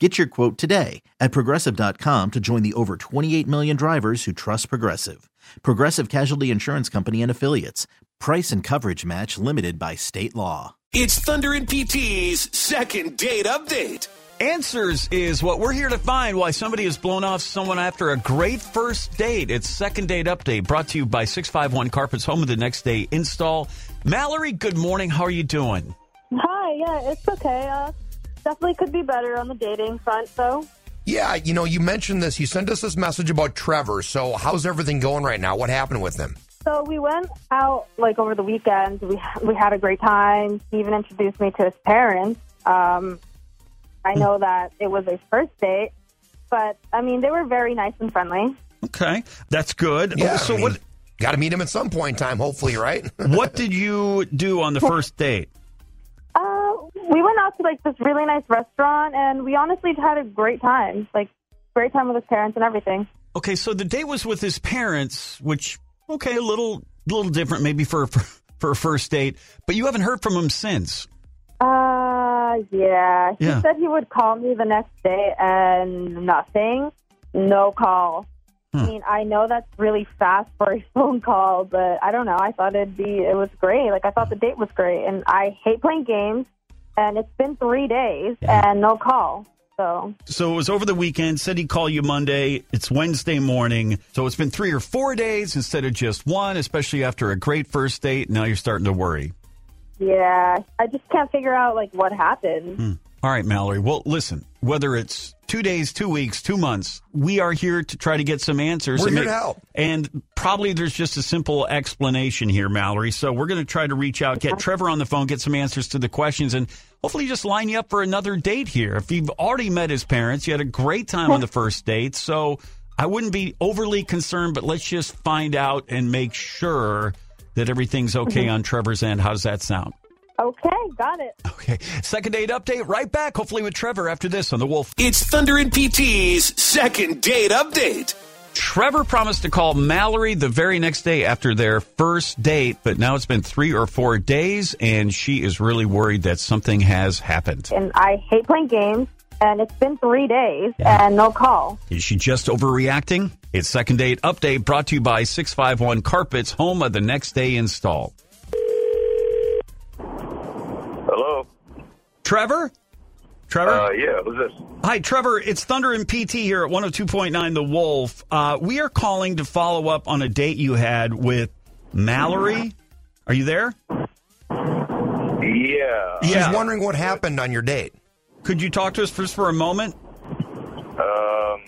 Get your quote today at progressive.com to join the over 28 million drivers who trust Progressive. Progressive Casualty Insurance Company and Affiliates. Price and coverage match limited by state law. It's Thunder and PT's second date update. Answers is what we're here to find why somebody has blown off someone after a great first date. It's second date update brought to you by 651 Carpets Home of the Next Day Install. Mallory, good morning. How are you doing? Hi, yeah, it's okay. Uh, definitely could be better on the dating front, though. Yeah, you know, you mentioned this. You sent us this message about Trevor. So, how's everything going right now? What happened with him? So we went out like over the weekend. We we had a great time. He even introduced me to his parents. Um, I know that it was his first date, but I mean they were very nice and friendly. Okay, that's good. Yeah, so I mean, what Got to meet him at some point in time, hopefully, right? what did you do on the first date? We went out to like this really nice restaurant, and we honestly had a great time. Like great time with his parents and everything. Okay, so the date was with his parents, which okay, a little little different maybe for for, for a first date, but you haven't heard from him since. Uh, yeah. He Yeah. said he would call me the next day, and nothing. No call. I mean, I know that's really fast for a phone call, but I don't know. I thought it'd be it was great. Like I thought the date was great, and I hate playing games. And it's been three days and no call. So So it was over the weekend. Said he'd call you Monday. It's Wednesday morning. So it's been three or four days instead of just one, especially after a great first date. Now you're starting to worry. yeah, I just can't figure out like what happened. Hmm. All right, Mallory. Well, listen, whether it's two days, two weeks, two months, we are here to try to get some answers. We're and here to help. And probably there's just a simple explanation here, Mallory. So we're going to try to reach out, get Trevor on the phone, get some answers to the questions, and hopefully just line you up for another date here. If you've already met his parents, you had a great time on the first date. So I wouldn't be overly concerned, but let's just find out and make sure that everything's okay mm-hmm. on Trevor's end. How does that sound? Okay, got it. Okay. Second date update right back, hopefully with Trevor after this on the Wolf. It's Thunder and PT's second date update. Trevor promised to call Mallory the very next day after their first date, but now it's been three or four days, and she is really worried that something has happened. And I hate playing games, and it's been three days and no call. Is she just overreacting? It's second date update brought to you by 651 Carpets, home of the next day install. Hello. Trevor? Trevor? Uh, yeah. Who's this? Hi, Trevor. It's Thunder and PT here at 102.9 The Wolf. Uh, we are calling to follow up on a date you had with Mallory. Are you there? Yeah. Yeah. She's wondering what happened on your date. Could you talk to us just for a moment? Um.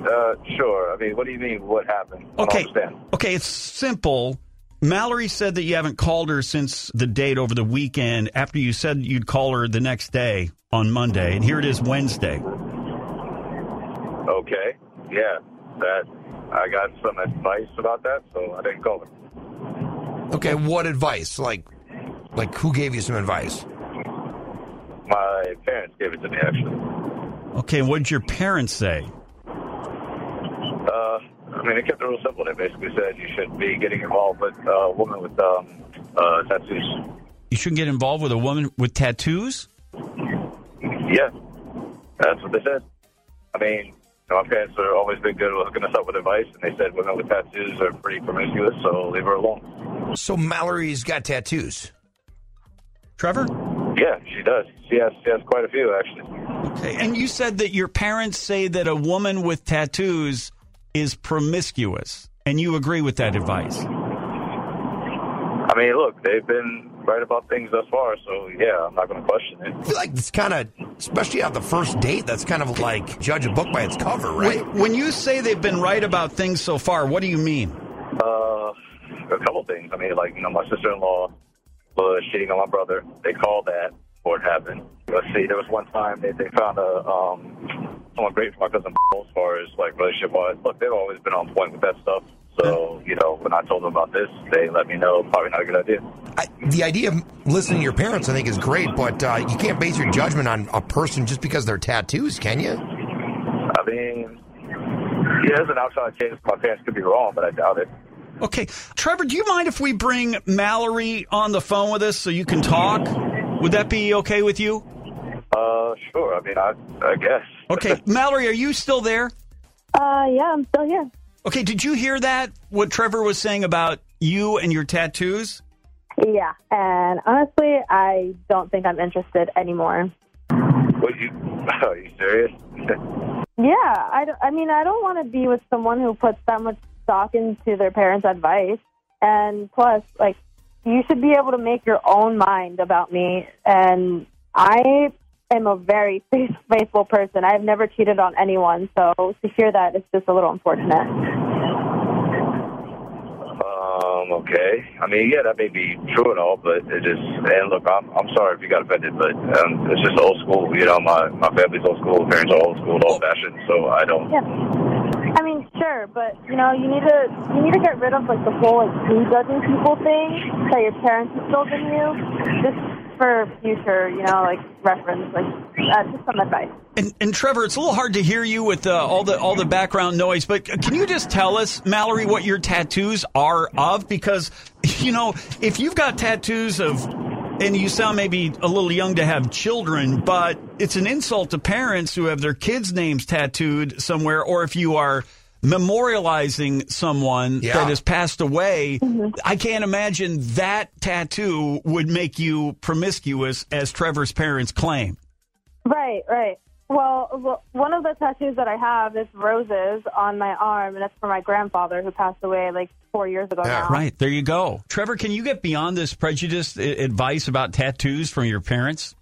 Uh. Sure. I mean, what do you mean? What happened? I don't Okay. understand. Okay, it's simple. Mallory said that you haven't called her since the date over the weekend after you said you'd call her the next day on Monday. And here it is Wednesday. Okay. Yeah. That. I got some advice about that, so I didn't call her. Okay, what advice? Like, like who gave you some advice? My parents gave it to me actually. Okay, what did your parents say? I mean, they kept it real simple. They basically said you should be getting involved with uh, a woman with um, uh, tattoos. You shouldn't get involved with a woman with tattoos? Yeah. That's what they said. I mean, you know, my parents have always been good with hooking us up with advice, and they said women with tattoos are pretty promiscuous, so leave her alone. So Mallory's got tattoos. Trevor? Yeah, she does. She has she has quite a few actually. Okay. And you said that your parents say that a woman with tattoos is promiscuous, and you agree with that advice. I mean, look, they've been right about things thus far, so yeah, I'm not going to question it. I feel like it's kind of, especially on the first date, that's kind of like judge a book by its cover, right? When, when you say they've been right about things so far, what do you mean? Uh, a couple things. I mean, like you know, my sister-in-law was cheating on my brother. They called that before it happened. Let's see, there was one time they they found a um someone great for my cousin as far as like relationship wise. Look, they've always been on point with that stuff. So you know, when I told them about this, they let me know probably not a good idea. I, the idea of listening to your parents, I think, is great, but uh, you can't base your judgment on a person just because they're tattoos, can you? I mean, yeah, as an outside chance my parents could be wrong, but I doubt it. Okay. Trevor, do you mind if we bring Mallory on the phone with us so you can talk? Would that be okay with you? Sure. I mean, I I guess. Okay. Mallory, are you still there? Uh, yeah, I'm still here. Okay. Did you hear that? What Trevor was saying about you and your tattoos? Yeah, and honestly, I don't think I'm interested anymore. What you? Are you serious? Yeah, I, don't- I mean, I don't want to be with someone who puts that much stock into their parents' advice. And plus, like, you should be able to make your own mind about me. And I am a very faith- faithful person. I've never cheated on anyone. So to hear that is just a little unfortunate. Um, okay. I mean, yeah, that may be true and all, but it just and look, I'm I'm sorry if you got offended, but um, it's just old school. You know, my my family's old school, parents are old school, old fashioned, so I don't. Yeah. I mean, sure, but you know, you need to you need to get rid of like the whole like prejudging people thing that your parents instilled in you, just for future, you know, like reference, like uh, just some advice. And, and Trevor, it's a little hard to hear you with uh, all the all the background noise, but can you just tell us, Mallory, what your tattoos are of? Because you know, if you've got tattoos of, and you sound maybe a little young to have children, but it's an insult to parents who have their kids' names tattooed somewhere, or if you are memorializing someone Yeah. that has passed away, mm-hmm. I can't imagine that tattoo would make you promiscuous, as Trevor's parents claim. Right, right. Well, well, one of the tattoos that I have is roses on my arm, and that's for my grandfather who passed away like four years ago Yeah. now. Right. There you go. Trevor, can you get beyond this prejudiced advice about tattoos from your parents?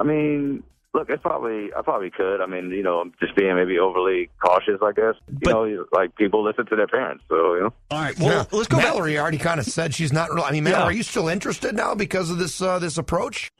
I mean, look, it's probably I probably could. I mean, you know, I'm just being maybe overly cautious, I guess. You But- know, like people listen to their parents, so you know. All right. Well, Yeah. let's go back. Mallory already kind of said she's not. real I mean, Mallory, Yeah. are you still interested now because of this uh, this approach?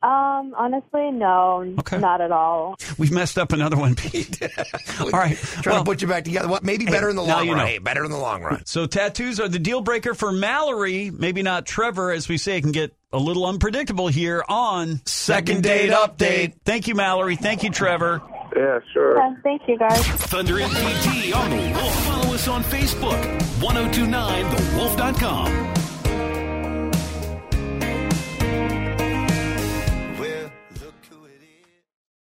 Um, honestly, no, Okay. not at all. We've messed up another one, Pete. All right. Trying Well, to put you back together. What? Maybe Hey, better in the long you run. know. Hey, better in the long run. so tattoos are the deal breaker for Mallory. Maybe not Trevor, as we say, it can get a little unpredictable here on Second Date Update. Thank you, Mallory. Thank you, Trevor. Yeah, sure. Yeah, thank you, guys. Thunder and PT on the Wolf. Follow us on Facebook. 1029thewolf.com.